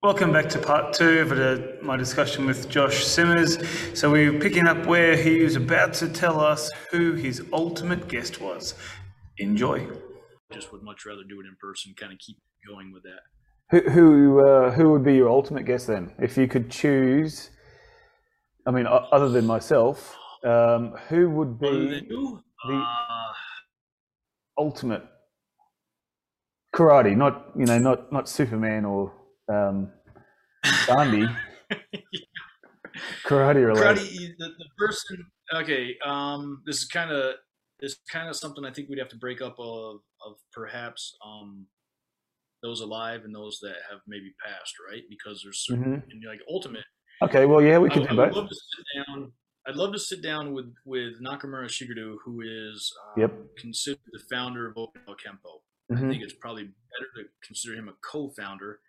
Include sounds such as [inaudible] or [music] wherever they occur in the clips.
Welcome back to part two of uh, my discussion with Josh Simmers. So we're picking up where he was about to tell us who his ultimate guest was. Enjoy. Just would much rather do it in person. Kind of keep going with that. Who who uh, who would be your ultimate guest then? If you could choose, I mean, other than myself, um, who would be the- uh, ultimate karate? Not you know, not not Superman or um, Gandhi. karate related. karate. The, the person. Okay. Um. This is kind of this kind of something I think we'd have to break up of of perhaps um those alive and those that have maybe passed, right? Because there's certain hmm and like ultimate. Okay, well, yeah, we I, could I do both. love to sit down. I'd love to sit down with with Nakamura Shigeru, who is um, Yep. considered the founder of Okinawa Kempo. I hmm think it's probably better to consider him a co-founder,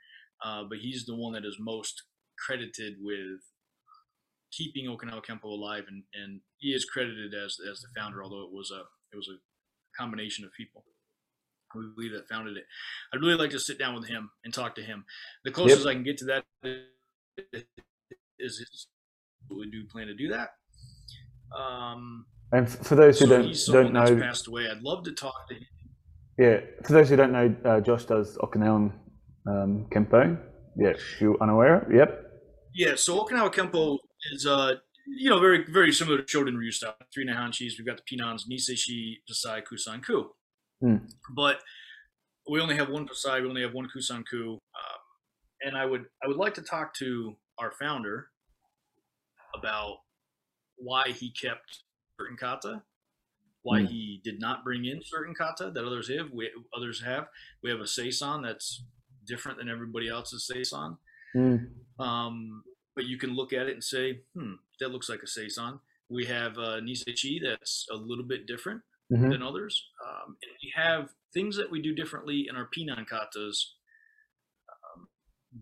uh, but he's the one that is most credited with keeping Okinawa Kempo alive, and, and he is credited as as the founder, although it was a it was a combination of people who we believe that founded it. I'd really like to sit down with him and talk to him. The closest I can get to that is, is we do plan to do that. Um, And for those who so don't don't know, passed away. I'd love to talk to him. yeah, for those who don't know, uh, Josh does Okinawan um, Kempo. Yeah, if you're unaware, yep. Yeah, so Okinawa Kempo is uh you know very very similar to Shorin Ryu style. Three Naihanchis, we've got the Pinans, Niseishi, Passai, Kusan Ku. Hmm. But we only have one Passai, we only have one Kusanku. Um, and I would I would like to talk to our founder about why he kept certain kata, why Hmm. he did not bring in certain kata that others have. We others have. We have a seisan that's different than everybody else's seisan. Mm. Um, but you can look at it and say, hmm, that looks like a Seisan. We have uh, Niseichi that's a little bit different hmm than others. Um, and we have things that we do differently in our Pinan katas um,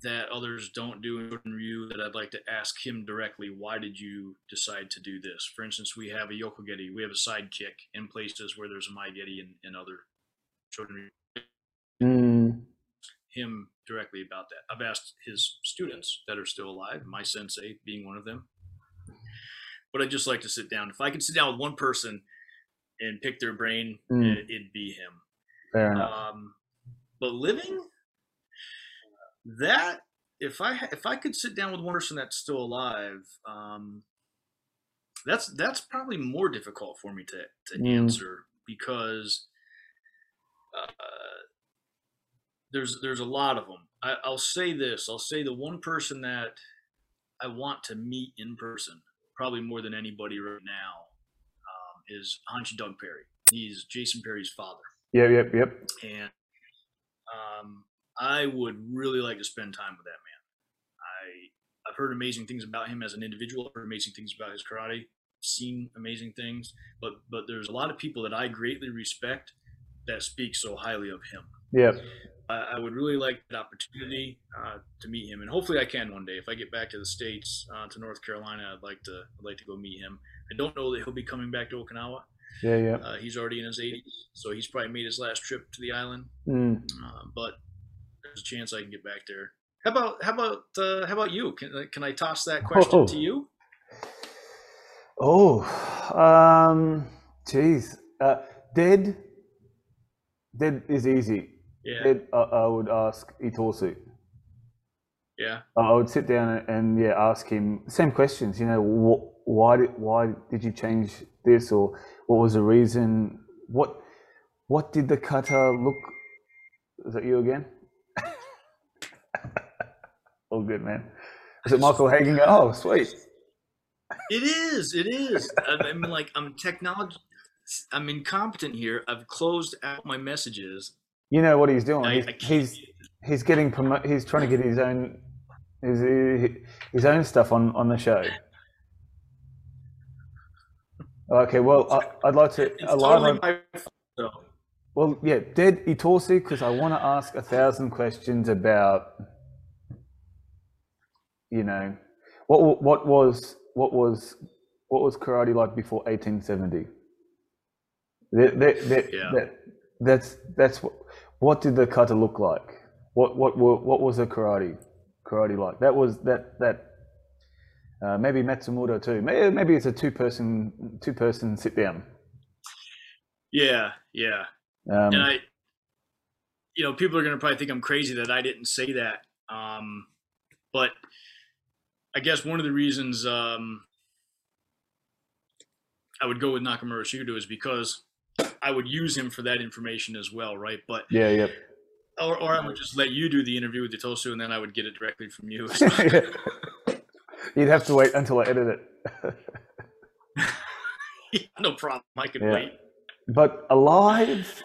that others don't do in Ryu that I'd like to ask him directly. Why did you decide to do this? For instance, we have a Yokogeri, we have a side kick in places where there's a Maegeri and, and other Mm. Him directly about that. I've asked his students that are still alive, my sensei being one of them. But I'd just like to sit down. If I could sit down with one person and pick their brain, Mm. it, it'd be him. Fair enough. Um, but living, that if I if I could sit down with one person that's still alive, um, that's that's probably more difficult for me to to Mm. answer because uh, there's there's a lot of them. I, I'll say this. I'll say the one person that I want to meet in person, probably more than anybody right now, um, is Hanshi Doug Perry. He's Jason Perry's father Yep, yep, yep. and um, I would really like to spend time with that man. I I've heard amazing things about him as an individual. I've heard amazing things about his karate. Seen amazing things, but but there's a lot of people that I greatly respect that speak so highly of him. Yep. I, I would really like that opportunity uh, to meet him, and hopefully I can one day. If I get back to the states, uh, to North Carolina, I'd like to I'd like to go meet him. I don't know that he'll be coming back to Okinawa. Yeah, yeah. Uh, he's already in his 80s, so he's probably made his last trip to the island. Mm. Uh, but there's a chance I can get back there. How about how about uh, how about you? Can can I toss that question Oh. to you? Oh, um, geez. Uh, dead. Dead is easy. Yeah, I, I would ask Itosu. yeah, I would sit down and, and yeah, ask him same questions. You know, wh- why did why did you change this, or what was the reason? What what did the kata look? Is that you again? [laughs] All good, man. Is it Michael Hagen? Oh, sweet. it is. It is. I mean, like I'm technology. I'm incompetent here. I've closed out my messages. You know what he's doing? He's, he's he's getting promo- He's trying to get his own his his own stuff on on the show. Okay, well, I, I'd like to it's totally my fault. Well, yeah, dead Itosu, because I want to ask a thousand questions about, you know, what what was what was what was karate like before 1870? That, that, that, Yeah. that, that's that's what what did the kata look like? What what what was the karate? karate like? That was that that uh, maybe Matsumura too. Maybe, maybe it's a two person two person sit down. Yeah, yeah. Um, and I, you know, people are going to probably think I'm crazy that I didn't say that. Um, but I guess one of the reasons um, I would go with Nakamura Shudo is because I would use him for that information as well, right? But yeah, yeah. or, or I would just let you do the interview with the Tosu, and then I would get it directly from you. [laughs] You'd have to wait until I edit it. [laughs] no problem. I can Yeah. wait. but alive,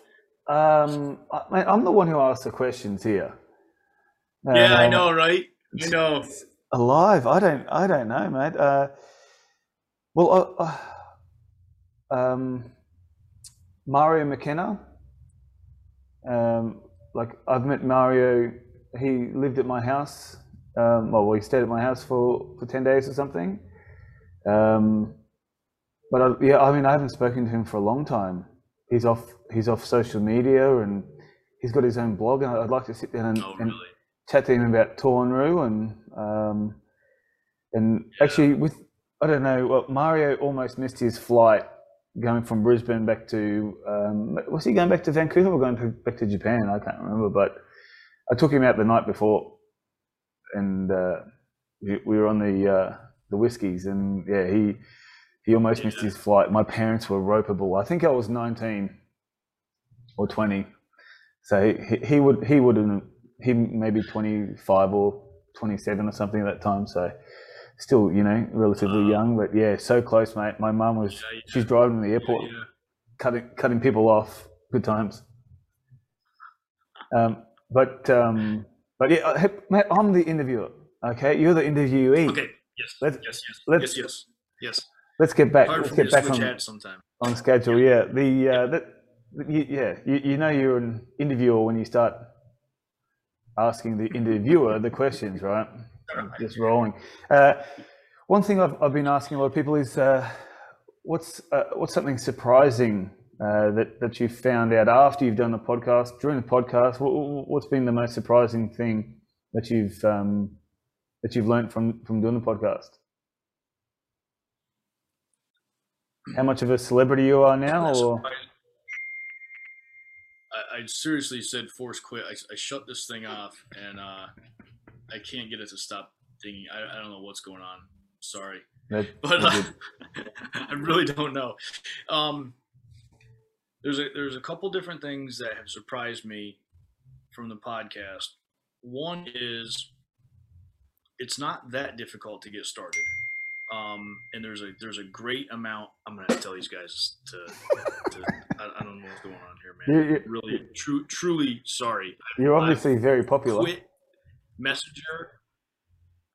um, I, I'm the one who asks the questions here. Yeah, I Um, know, right? You know. alive i don't i don't know mate uh well uh, uh, um mario mckenna um like i've met mario he lived at my house um well he stayed at my house for for 10 days or something. Um but I, yeah i mean i haven't spoken to him for a long time. He's off he's off social media and he's got his own blog and i'd like to sit down and, Oh, and chat to him about Tou'on-ryu and um, and actually with I don't know well, Mario almost missed his flight going from Brisbane back to um, was he going back to Vancouver or going to, back to Japan? I can't remember but I took him out the night before and uh, we, we were on the uh, the whiskies and yeah he he almost missed his flight. My parents were ropeable. I think I was 19 or 20 so he, he, would he wouldn't he maybe 25 or 27 or something at that time. So still you know relatively Uh, young but yeah so close mate my mum was Yeah, yeah. she's driving to the airport Yeah. cutting cutting people off good times um, but um, but yeah uh, mate i'm the interviewer okay you're the interviewee Okay. Yes. Let's- yes. Yes. let's- yes. Yes. Yes. let's get back let's get back on, on schedule yeah the uh, that you, yeah you, you know you're an interviewer when you start asking the interviewer the questions right just rolling uh, one thing I've, I've been asking a lot of people is uh, what's uh, what's something surprising uh, that that you found out after you've done the podcast during the podcast what, what's been the most surprising thing that you've um, that you've learned from from doing the podcast how much of a celebrity you are now or. I, I seriously said force quit. I, I shut this thing off and uh, I can't get it to stop dinging. I, I don't know what's going on. Sorry, that, [laughs] but uh, [laughs] I really don't know. Um, there's a there's a couple different things that have surprised me from the podcast. One is it's not that difficult to get started. Um, and there's a there's a great amount. I'm gonna tell these guys to. to I, I don't know what's going on here, man. You- you- really, true, truly sorry. you're obviously very popular Quit Messenger.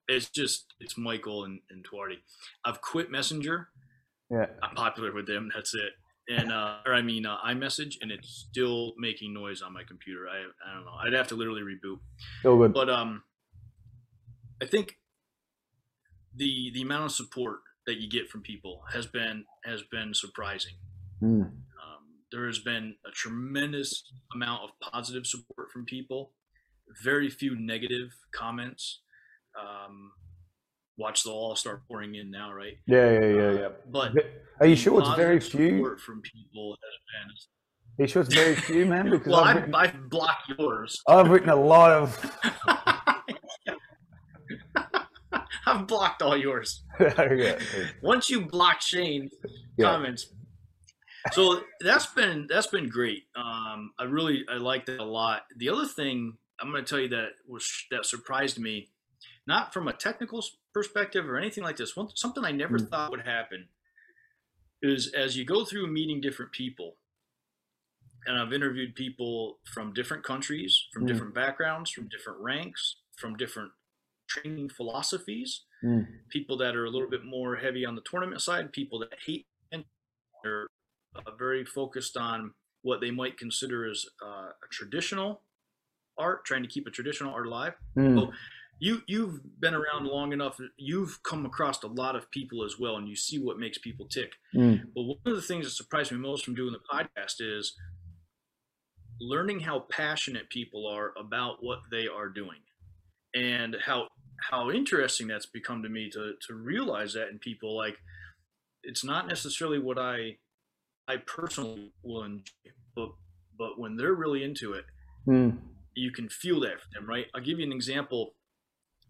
It's just it's Michael and, and Tuarty. I've quit Messenger. yeah I'm popular with them. That's it. And uh, or I mean uh, iMessage, and it's still making noise on my computer. I I don't know. I'd have to literally reboot. all good But um, I think the the amount of support that you get from people has been has been surprising. Mm. Um, there has been a tremendous amount of positive support from people. Very few negative comments. Um, watch the all start pouring in now, right? yeah yeah yeah yeah But are you sure it's very few from people has Are you sure it's very few, man? [laughs] Because. Well, I've, written, I've blocked yours. I've written a lot of. [laughs] I've blocked all yours. [laughs] yeah. Once you block Shane Yeah. comments, so that's been that's been great. Um, I really I like that a lot. The other thing I'm going to tell you that was that surprised me, not from a technical perspective or anything like this. One, something I never Mm. thought would happen is as you go through meeting different people, and I've interviewed people from different countries, from Mm. different backgrounds, from different ranks, from different training philosophies Mm. people that are a little bit more heavy on the tournament side, people that hate and are uh, very focused on what they might consider as uh, a traditional art, trying to keep a traditional art alive. Mm. You you've been around long enough. You've come across a lot of people as well, and you see what makes people tick. Mm. But one of the things that surprised me most from doing the podcast is learning how passionate people are about what they are doing and how how interesting that's become to me to to realize that in people like it's not necessarily what I I personally will enjoy, but but when they're really into it, Mm. You can feel that from them, right? I'll give you an example.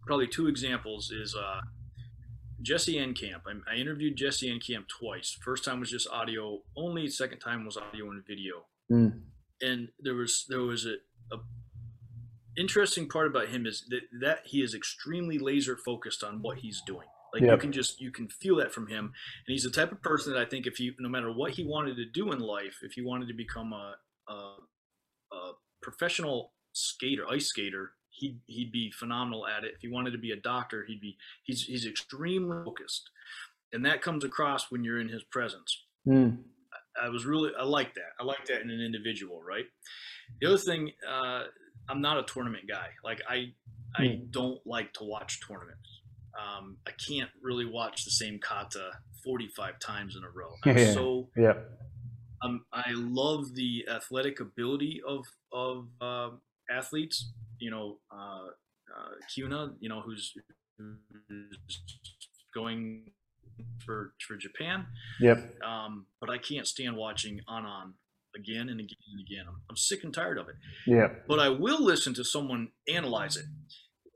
Probably two examples is uh, Jesse Enkamp. I, I interviewed Jesse Enkamp twice. First time was just audio only. Second time was audio and video. Mm. And there was there was a, a interesting part about him is that, that he is extremely laser focused on what he's doing. Like you can just you can feel that from him, and he's the type of person that I think if he no matter what he wanted to do in life, if he wanted to become a, a, a professional skater, ice skater, he'd he'd be phenomenal at it. If he wanted to be a doctor, he'd be he's he's extremely focused, and that comes across when you're in his presence. Mm. I was really I like that. I like that in an individual, right? The other thing, uh, I'm not a tournament guy. Like I I don't like to watch tournaments. Um, I can't really watch the same kata 45 times in a row. I'm [laughs] Yeah. so Yeah. um, I love the athletic ability of of um athletes. You know, uh, uh, Kiyuna, you know, who's, who's going for for Japan. Yep. Um, but I can't stand watching Anan again and again and again. I'm, I'm sick and tired of it. Yeah. But I will listen to someone analyze it.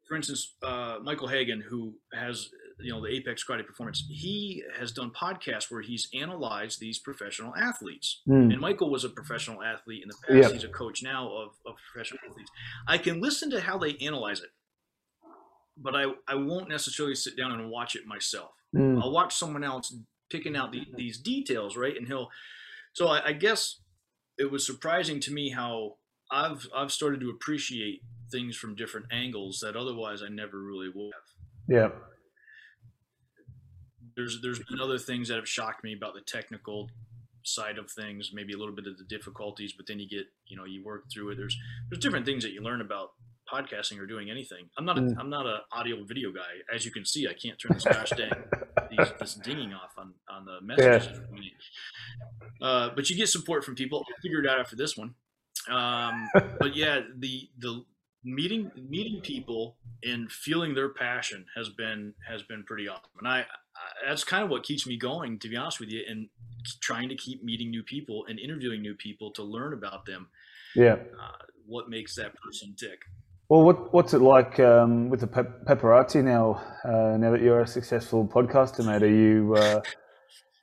For instance, uh, Michael Hagan, who has you know the Apex Karate Performance, he has done podcasts where he's analyzed these professional athletes. Mm. And Michael was a professional athlete in the past. Yeah. He's a coach now of, of professional athletes. I can listen to how they analyze it, but I, I won't necessarily sit down and watch it myself. Mm. I'll watch someone else picking out the, these details, right? And he'll. So I, I guess it was surprising to me how I've I've started to appreciate things from different angles that otherwise I never really would have. Yeah. There's there's been other things that have shocked me about the technical side of things, maybe a little bit of the difficulties, but then you get you know you work through it. There's there's different things that you learn about podcasting or doing anything. I'm not a, Mm. I'm not a audio video guy. As you can see, I can't turn this gosh dang these, this dinging off on on the messages. me. Uh, but you get support from people. I figured it out after this one. Um, but yeah, the the meeting meeting people and feeling their passion has been has been pretty awesome, and I that's kind of what keeps me going, to be honest with you, and trying to keep meeting new people and interviewing new people to learn about them. Yeah. Uh, what makes that person tick? Well, what, what's it like um, with the pap- paparazzi now? Uh, now that you're a successful podcaster, mate, are you uh,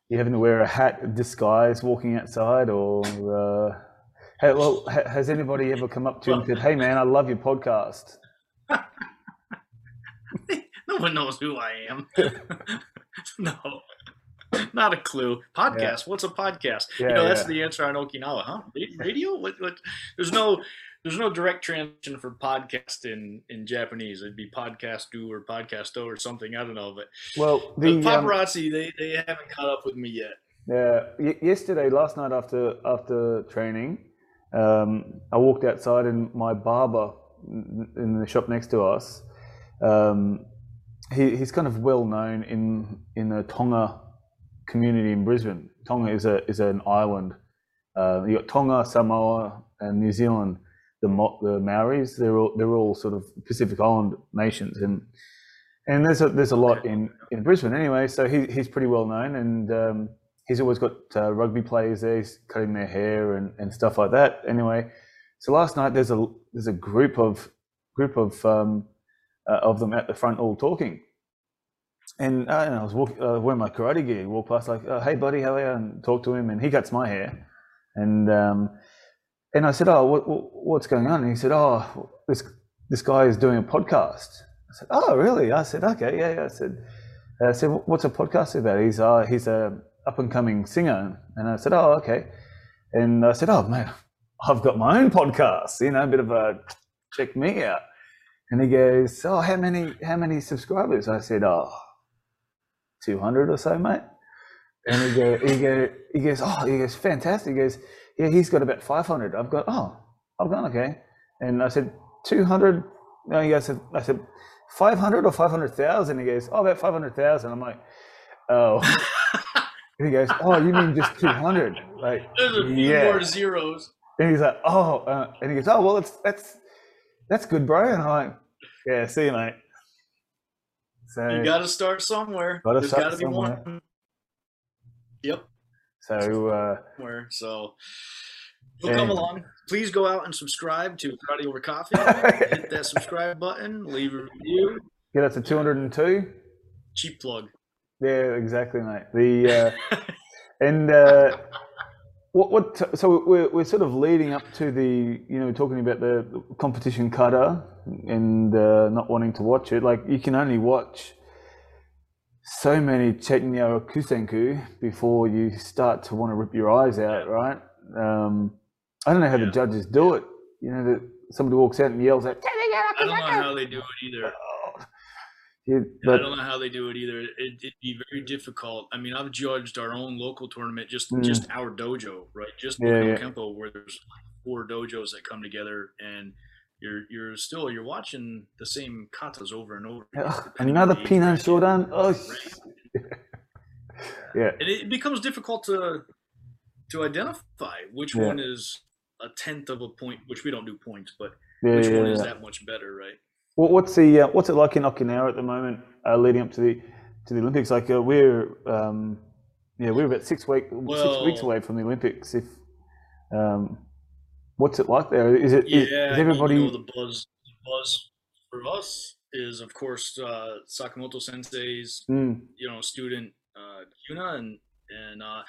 you having to wear a hat disguise walking outside, or uh, hey, well, ha- has anybody ever come up to you and said, "Hey, man, I love your podcast"? [laughs] No one knows who I am. [laughs] [laughs] no, not a clue. Podcast. What's a podcast? Yeah, you know, that's yeah. the answer on Okinawa, huh? Radio? What? What? There's no. There's no direct translation for podcast in, in Japanese. It'd be podcastu or podcasto or something. I don't know, but Well, the the um, paparazzi they, they haven't caught up with me yet. Yeah, y- yesterday, last night after after training, um, I walked outside and my barber in the shop next to us, um, he, he's kind of well known in in the Tonga community in Brisbane. Tonga is a is an island. Uh, you got Tonga, Samoa, and New Zealand. The the Maoris, they're all they're all sort of Pacific Island nations, and and there's a there's a lot in, in Brisbane anyway. So he, he's pretty well known, and um, he's always got uh, rugby players there, he's cutting their hair and, and stuff like that. Anyway, so last night there's a there's a group of group of um, uh, of them at the front all talking, and, uh, and I was walking uh, wearing my karate gear, walk past like, oh, hey buddy, how are you? And talk to him, and he cuts my hair, and um, and I said, oh, what, what, what's going on? And he said, oh, this this guy is doing a podcast. I said, oh, really? I said, okay, yeah, yeah. I said, I said, what's a podcast about? He's uh, he's a up and coming singer, and I said, oh, okay. And I said, oh, man, I've got my own podcast. You know, a bit of a check me out. And he goes, oh, how many how many subscribers? I said, oh, 200 or so, mate. And he go, he go, he goes, oh, he goes, fantastic. He goes, yeah, he's got about 500. I've got, oh, I've gone, okay. And I said, 200. No, he goes, I said, 500 or 500,000? He goes, oh, about 500,000. I'm like, oh. And [laughs] he goes, oh, you mean just 200? Like, There's a few yeah. more zeros. And he's like, oh, uh, and he goes, oh, well, it's, that's, that's good, bro. And I'm like, yeah, see you, mate. So You got to start somewhere. Gotta There's got to be one. Yep. so uh, Somewhere. So we'll come along. Please go out and subscribe to Karate Over Coffee. Hit that subscribe button. Leave a review. get us to 202. Cheap plug. Yeah, exactly, mate. The uh, [laughs] and uh, what what so we're we're sort of leading up to the you know talking about the competition kata and uh, not wanting to watch it. Like you can only watch so many Chatanyara Kusanku before you start to want to rip your eyes out, right? Um, I don't know how the judges do it. You know that somebody walks out and yells out. I don't know how they do it either. Yeah, I don't know how they do it either. It, it'd be very difficult. I mean, I've judged our own local tournament, just Mm. just our dojo, right? Just Yeah, yeah. Kempo, where there's like four dojos that come together, and you're you're still you're watching the same katas over and over. depending another on the age Pinan. Shodan. Oh, [laughs] yeah. and it becomes difficult to to identify which Yeah. one is a tenth of a point, which we don't do points, but Yeah, which one is that much better, right? What, what's the uh, what's it like in Okinawa at the moment, uh, leading up to the to the Olympics? Like uh, we're um, yeah we're about six week six weeks away from the Olympics. If um, what's it like there? Is it Yeah, is, is everybody? you know, the buzz, the buzz for us is, of course, uh, Sakumoto Sensei's, Mm, you know, student uh, Kiyuna, and and uh,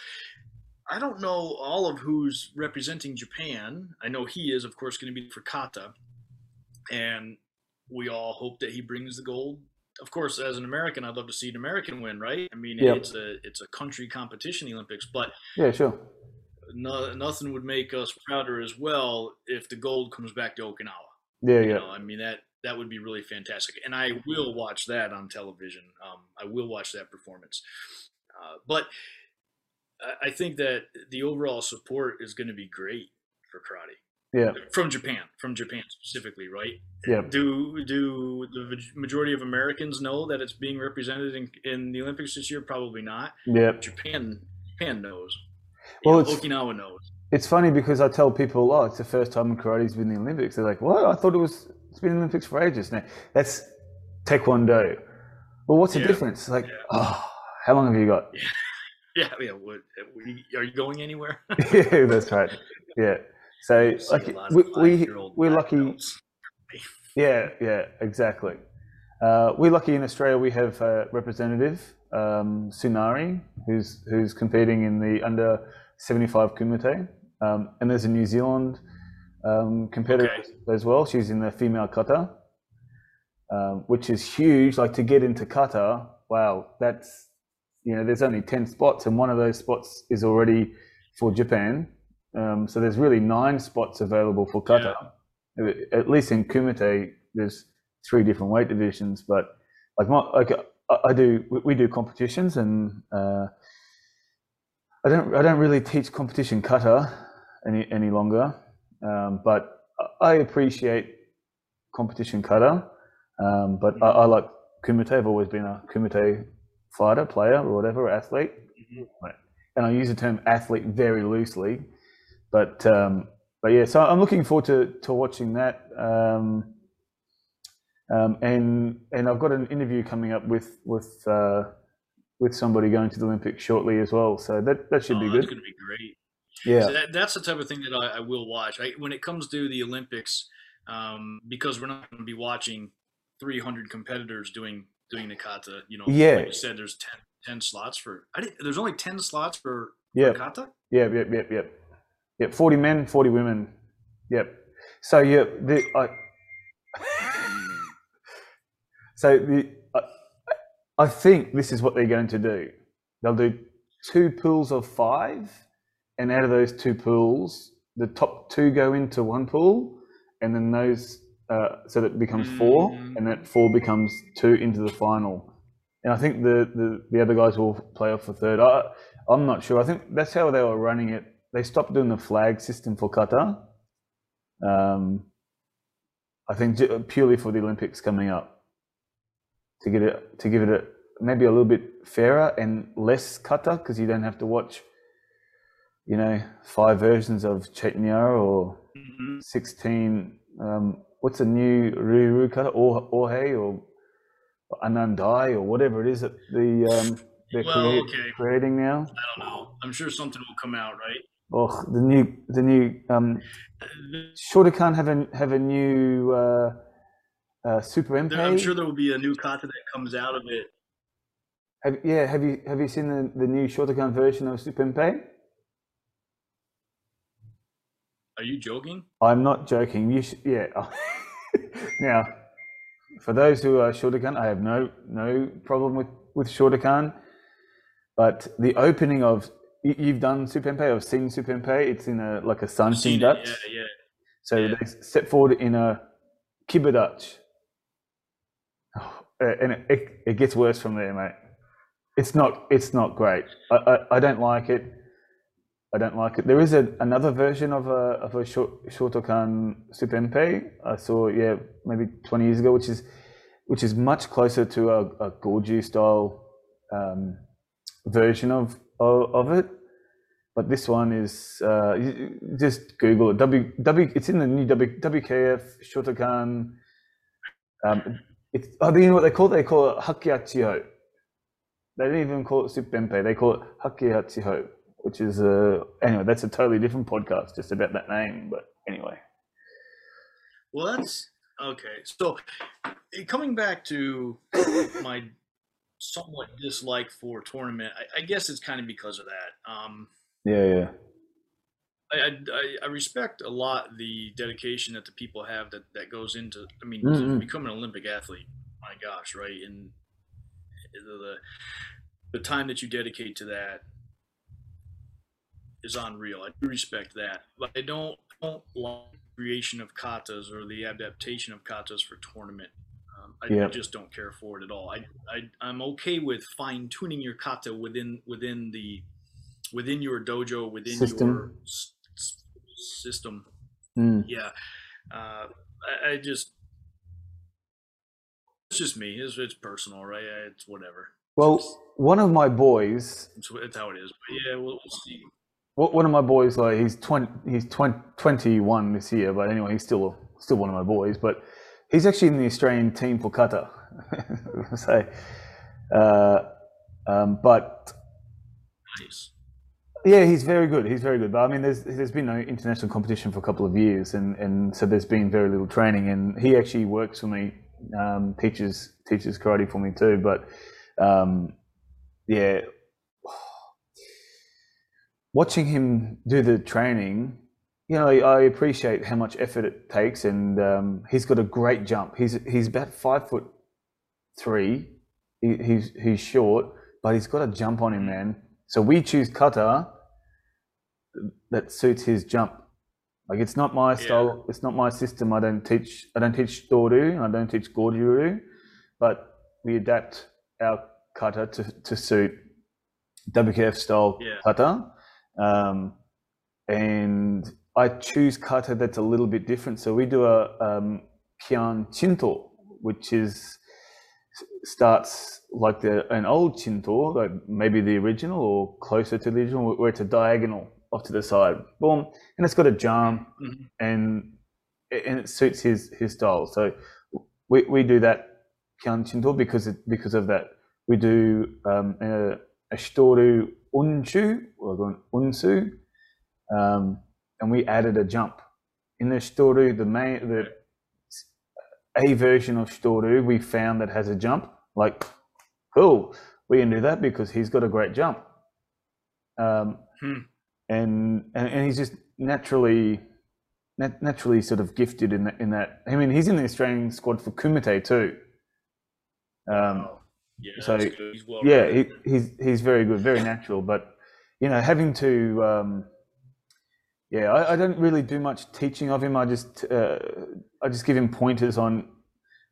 I don't know all of who's representing Japan. I know he is, of course, going to be for kata, and we all hope that he brings the gold. Of course, as an American, I'd love to see an American win, right? I mean, it's a it's a country competition, the Olympics, but yeah, sure. no, nothing would make us prouder as well if the gold comes back to Okinawa. Yeah, You yeah, know, I mean that that would be really fantastic, and I will watch that on television. Um, I will watch that performance. Uh, but I- I think that the overall support is going to be great for karate yeah, from Japan, from Japan specifically, right? yeah. Do do the majority of Americans know that it's being represented in, in the Olympics this year? Probably not. yeah. Japan Japan knows. Well, it's- Okinawa knows. It's funny because I tell people, oh, it's the first time karate's been in the Olympics. They're like, what? I thought it was. It's been in the Olympics for ages now. That's taekwondo. Well, what's the Yeah, difference? Like, yeah. oh, how long have you got? [laughs] Yeah, yeah. What, are you going anywhere? [laughs] yeah, that's right. Yeah. So like a lot of we we we're lucky. Yeah, yeah, exactly. Uh, we're lucky in Australia. We have a representative, um, Tsuneari, who's who's competing in the under seventy five kumite, um, and there's a New Zealand um, competitor Okay. as well. She's in the female kata, um, which is huge. Like to get into kata, wow, that's you know, there's only ten spots, and one of those spots is already for Japan. Um, so there's really nine spots available for kata. At least in kumite, there's three different weight divisions. But like my, like I, I do, we- we do competitions, and uh, I don't, I don't really teach competition kata any any longer. Um, but I appreciate competition kata. Um, but I, I like kumite. I've always been a kumite fighter, player, or whatever, athlete. Mhm. And I use the term athlete very loosely. But um, but yeah, so I'm looking forward to, to watching that. Um, um, and and I've got an interview coming up with with uh, with somebody going to the Olympics shortly as well. So that that should Oh, be good. that's going to be great. Yeah, So that, that's the type of thing that I, I will watch. I, when it comes to the Olympics, um, because we're not going to be watching 300 competitors doing doing the kata. You know, Yeah. like you said, there's 10, 10 slots for. I didn't, there's only 10 slots for, yeah, for kata. Yep, yep, yep. Yep, 40 men, 40 women. Yep. So, yeah, the, I, [laughs] so the, I, I think this is what they're going to do. They'll do two pools of five, and out of those two pools, the top two go into one pool, and then those, uh, so that becomes four, Mm. and that four becomes two into the final. And I think the, the, the other guys will play off for third. I, I'm not sure. I think that's how they were running it. They stopped doing the flag system for kata. Um, I think purely for the Olympics coming up to get it to give it a maybe a little bit fairer and less kata because you don't have to watch, you know, five versions of Chatanyara or Mhm. 16. Um, what's a new Ruru kata or Orhei or Anandai or whatever it is that the um, they're Well, crea- okay. creating now. I don't know. I'm sure something will come out, right? Oh, the new the new um, Shotokan have a have a new uh, uh, Super There, I'm sure there will be a new kata that comes out of it. Have, yeah, have you have you seen the, the new Shotokan version of Super MP? Are you joking? I'm not joking. You sh- yeah. [laughs] now, for those who are Shotokan, I have no no problem with with Shotokan, but the opening of you've done Super MP or seen Super MP. It's in a like a it, Dutch. Yeah, yeah. So Yeah. they step forward in a kiba dachi. [sighs] Oh, and it, it, it gets worse from there, mate. It's not it's not great. I, I, I don't like it. I don't like it. There is a, another version of a of a short Shotokan. I saw yeah maybe twenty years ago, which is which is much closer to a, a Goju style um, version of, of of it. But this one is uh, just Google it. W W. It's in the new W WKF Shotokan. Um, it's oh, you know what they call it? They call it Hyakuhachiho. They don't even call it Supempe. They call it Hyakuhachiho, which is uh, anyway. That's a totally different podcast just about that name. But anyway, Well, that's okay. So, eh, coming back to my somewhat dislike for tournament, I, I guess it's kind of because of that. Um, yeah, yeah, I, I, I- respect a lot the dedication that the people have that, that goes into. I mean, Mm, to mm. become an Olympic athlete. My gosh, right? And the, the the time that you dedicate to that is unreal. I do respect that, but I don't don't like creation of katas or the adaptation of katas for tournament. I, I just don't care for it at all. I, I I'm okay with fine tuning your kata within within the within your dojo within System. your s- s- system. Mm. Yeah, uh, I, I just it's just me. It's, it's personal, right? It's whatever. Well, one of my boys It's, it's how it is. But yeah, we'll, we'll see. One one of my boys, like he's twenty, he's 20, 21 this year, but anyway, he's still still one of my boys. But he's actually in the Australian team for kata. [laughs] so, uh, um, but Nice. yeah, he's very good. He's very good. But I mean, there's there's been no international competition for a couple of years, and and so there's been very little training. And he actually works for me, um, teaches teaches karate for me too. But um, yeah, [sighs] watching him do the training, you know, I appreciate how much effort it takes, and um, he's got a great jump. He's he's about five foot three. He, he's he's short, but he's got a jump on him, man. So we choose kata that suits his jump. Like it's not my style, it's not my system. I don't teach. I don't teach Doru. I don't teach Gojuru, but we adapt our kata to, to suit WKF style Yeah. kata. Um, and I choose kata that's a little bit different. So we do a um, Kyan Chinto, which is starts like the an old Chinto, like maybe the original or closer to the original, where it's a diagonal off to the side, boom, and it's got a jump, Mhm. and and it suits his his style. So we, we do that Kyan Chinto because it, because of that. We do um, a, a Shitoru Unshu or an Unsu, um, and we added a jump in the Shitoru. The main the a version of Shitoru we found that has a jump. Like, cool, we can do that because he's got a great jump. Um, Hmm. and, and and he's just naturally nat- naturally sort of gifted in that, in that. I mean, he's in the Australian squad for Kumite too. Um, Oh, yeah, so. He's well yeah, he, he's he's very good, very natural. But you know, having to, um, yeah, I, I don't really do much teaching of him. I just uh, I just give him pointers on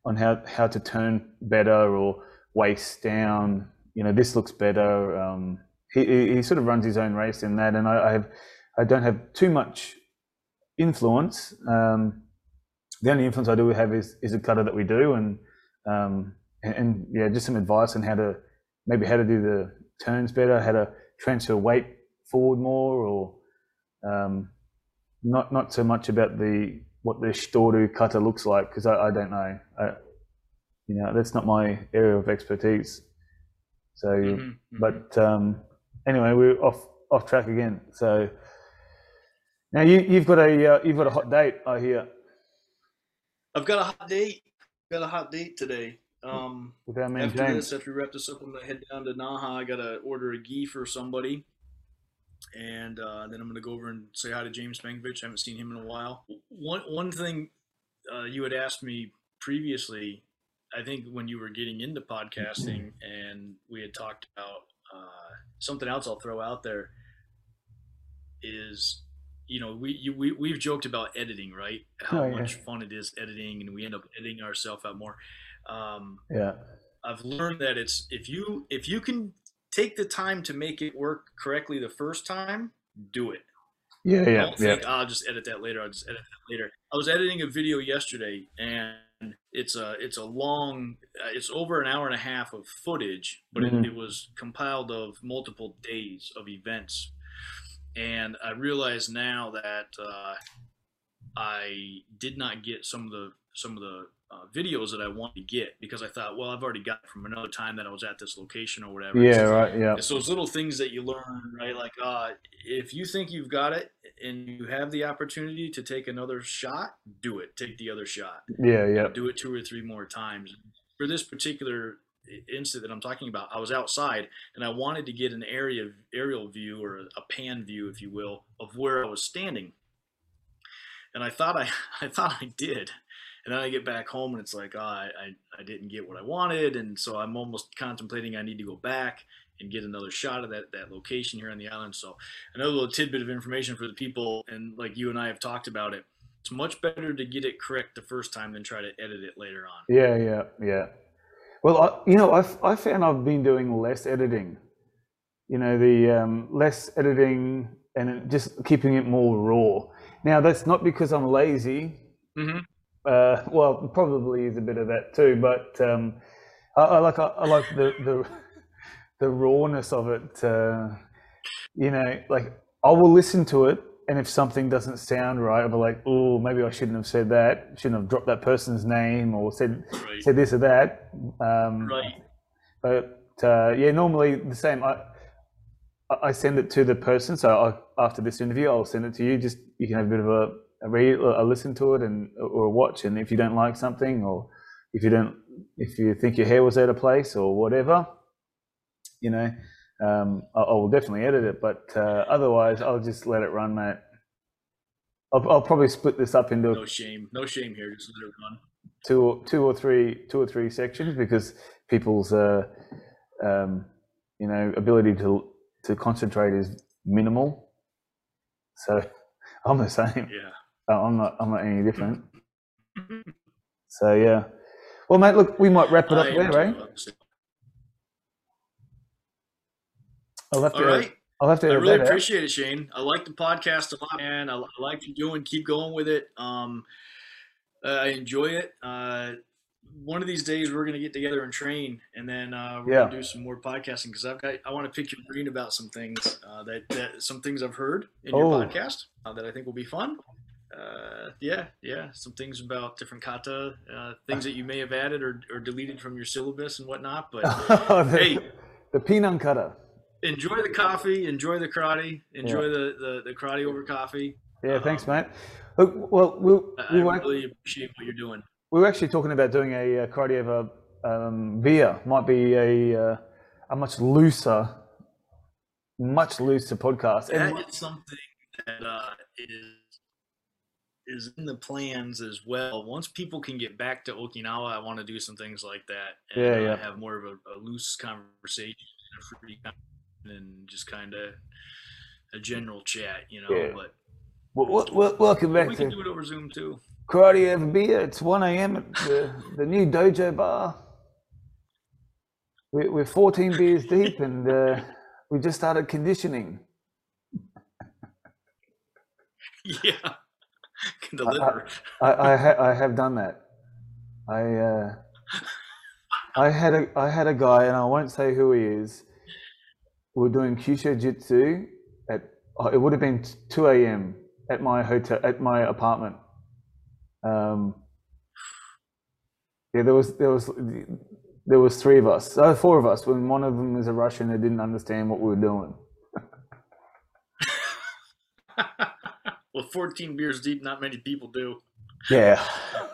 on how how to turn better or waist down. You know, this looks better. Um, he, he sort of runs his own race in that, and I, I have I don't have too much influence. Um, the only influence I do have is is a kata that we do, and um, and, and yeah, just some advice on how to maybe how to do the turns better, how to transfer weight forward more, or um, not not so much about the what the Shitoru kata looks like because I, I don't know. I, you know that's not my area of expertise. So, Mhm, mhm. but um, anyway, we're off off track again. So now you you've got a uh, you've got a hot date, I hear, I've got a hot date. Got a hot date today. Um, with our man after James. this, after we wrap this up, I'm gonna head down to Naha. I gotta order a gi for somebody, and uh, then I'm gonna go over and say hi to James Mankovich. I haven't seen him in a while. One one thing uh, you had asked me previously, I think when you were getting into podcasting, and we had talked about uh, something else. I'll throw out there is. You know, we, you, we we've joked about editing, right? How Oh, yeah. much fun it is editing, and we end up editing ourselves out more. Um, Yeah, I've learned that it's if you if you can take the time to make it work correctly the first time, do it. yeah, yeah, Don't yeah. think "Ah, I'll just edit that later. I'll just edit that later. I was editing a video yesterday, and it's a it's a long uh, it's over an hour and a half of footage, but Mhm. it, it was compiled of multiple days of events, and I realize now that uh, I did not get some of the some of the uh, videos that I wanted to get because I thought, well, I've already got from another time that I was at this location or whatever. Yeah, right. Yeah, It's those little things that you learn, right? Like, uh, if you think you've got it and you have the opportunity to take another shot, do it. Take the other shot. yeah, yeah. Do it two or three more times. For this particular incident that I'm talking about, I was outside and I wanted to get an area aerial view or a pan view, if you will, of where I was standing. And I thought I, [laughs] I thought I did. And then I get back home and it's like, oh, I, I, I didn't get what I wanted. And so I'm almost contemplating I need to go back and get another shot of that, that location here on the island. So another little tidbit of information for the people, and like you and I have talked about it, it's much better to get it correct the first time than try to edit it later on. Yeah, yeah, yeah. Well, I, you know, I've, I found I've been doing less editing. You know, the um, less editing and just keeping it more raw. Now, that's not because I'm lazy. Mm-hmm. Uh, well, probably is a bit of that too, but um, I, I like I, I like the, the [laughs] the rawness of it. Uh, you know, like I will listen to it, and if something doesn't sound right, I'll be like, "Oh, maybe I shouldn't have said that. Shouldn't have dropped that person's name or said Right. said this or that." Um, Right. But uh, yeah, normally the same. I I- I send it to the person. So I, after this interview, I'll send it to you. Just you can have a bit of a, a read, a listen to it, and or watch. And if you don't like something, or if you don't, if you think your hair was out of place or whatever, you know, um, I, I will definitely edit it. But uh, otherwise, I'll just let it run, mate. I'll, I'll probably split this up into No shame. No shame here. Just let it run. two or two or three two or three sections because people's uh, um, you know ability to to concentrate is minimal. So [laughs] I'm the same. Yeah. Uh, I'm not I'm not any different. So yeah. Well, mate, look, we might wrap it up I there, right? I'll have to. All right. I'll have to. I really that out. appreciate it, Shane. I like the podcast a lot, man. I, I like you doing. Keep going with it. Um, uh, I enjoy it. Uh, one of these days we're gonna get together and train, and then uh, we're Yeah. gonna do some more podcasting because I've got. I want to pick your brain about some things uh, that, that some things I've heard in your Oh. podcast uh, that I think will be fun. Uh, yeah, yeah, some things about different kata, uh, things that you may have added or, or deleted from your syllabus and whatnot. But [laughs] the, Hey. the Pinan kata. enjoy the coffee, enjoy the karate, enjoy the, the, the karate over coffee. Yeah, thanks, Um, mate. Look, well, we'll, I, we I really appreciate what you're doing. we were actually talking about doing a uh, karate over um, beer. Might be a uh, a much looser, much looser podcast. And That is something that uh, is is in the plans as well. Once people can get back to Okinawa, I want to do some things like that and Yeah, uh, yeah. have more of a, a loose conversation, a free and just kind of a general chat, you know. Yeah. But w- w- w- welcome back we can to do it over Zoom too. karate over beer. It's one a.m. at the, the new dojo bar. We're, we're 14 beers deep, [laughs] and uh, we just started conditioning. yeah, can deliver. I I, ha- I have done that. I uh, I had a I had a guy, and I won't say who he is. We were doing Kyusho Jitsu at oh, it would have been two a.m. at my hotel at my apartment. Um, Yeah, there was there was there was three of us, uh, four of us. When one of them was a Russian that didn't understand what we were doing. [laughs] well, 14 beers deep, not many people do, Yeah,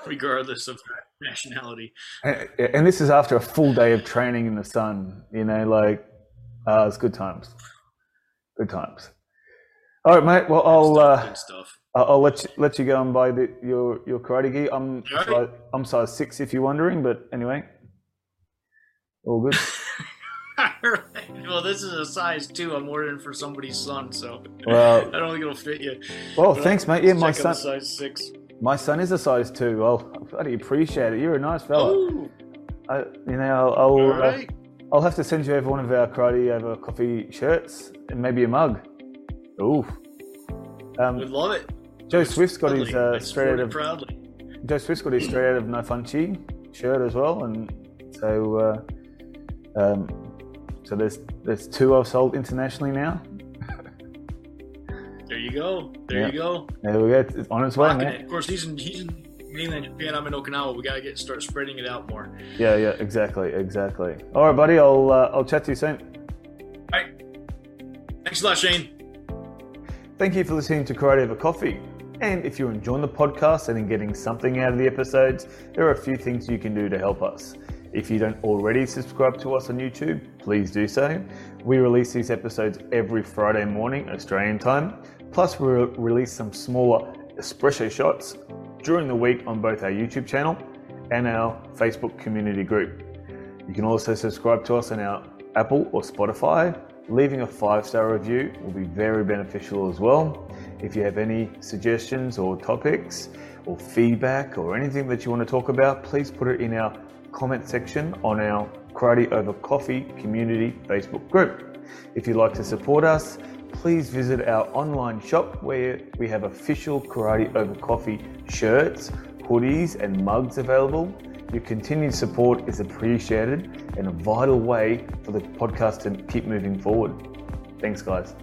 regardless of nationality. and, and this is after a full day of training in the sun. You know, like uh, it's good times. Good times. All right, mate. Well, I'll uh, stuff. I'll let you, let you go and buy the, your your karate gi. I'm right. size, I'm size six if you're wondering, but anyway, all good. [laughs] [laughs] Well, this is a size two. I'm ordering for somebody's son, so [laughs] Well, I don't think it'll fit you. well, But thanks, mate. Yeah, my son size six. my son is a size two. Well, I bloody appreciate it. You're a nice fella. I, you know, I'll I'll, uh. I'll have to send you over one of our karate over coffee shirts and maybe a mug. Ooh. Um, Would love it. Joe Swift's got his uh, straight out of proudly. Joe Swift's got his straight out of Naihanchi shirt as well, and so uh, um, so there's there's two I've sold internationally now. [laughs] There you go. There Yeah. you go. There we go. It's on its way, man. it. Of course, he's in he's in mainland Japan. I'm in Okinawa. We gotta get start spreading it out more. Yeah, yeah, exactly, exactly. All right, buddy. I'll uh, I'll chat to you soon. All right. Thanks a lot, Shane. Thank you for listening to Karate Over Coffee. And if you're enjoying the podcast and in getting something out of the episodes, there are a few things you can do to help us. If you don't already subscribe to us on YouTube, please do so. We release these episodes every Friday morning, Australian time. Plus, we re- release some smaller espresso shots during the week on both our YouTube channel and our Facebook community group. You can also subscribe to us on our Apple or Spotify. Leaving a five star review will be very beneficial as well. If you have any suggestions or topics or feedback or anything that you want to talk about, please put it in our comment section on our Karate Over Coffee community Facebook group. If you'd like to support us, please visit our online shop where we have official Karate Over Coffee shirts, hoodies, and mugs available. Your continued support is appreciated and a vital way for the podcast to keep moving forward. Thanks, guys.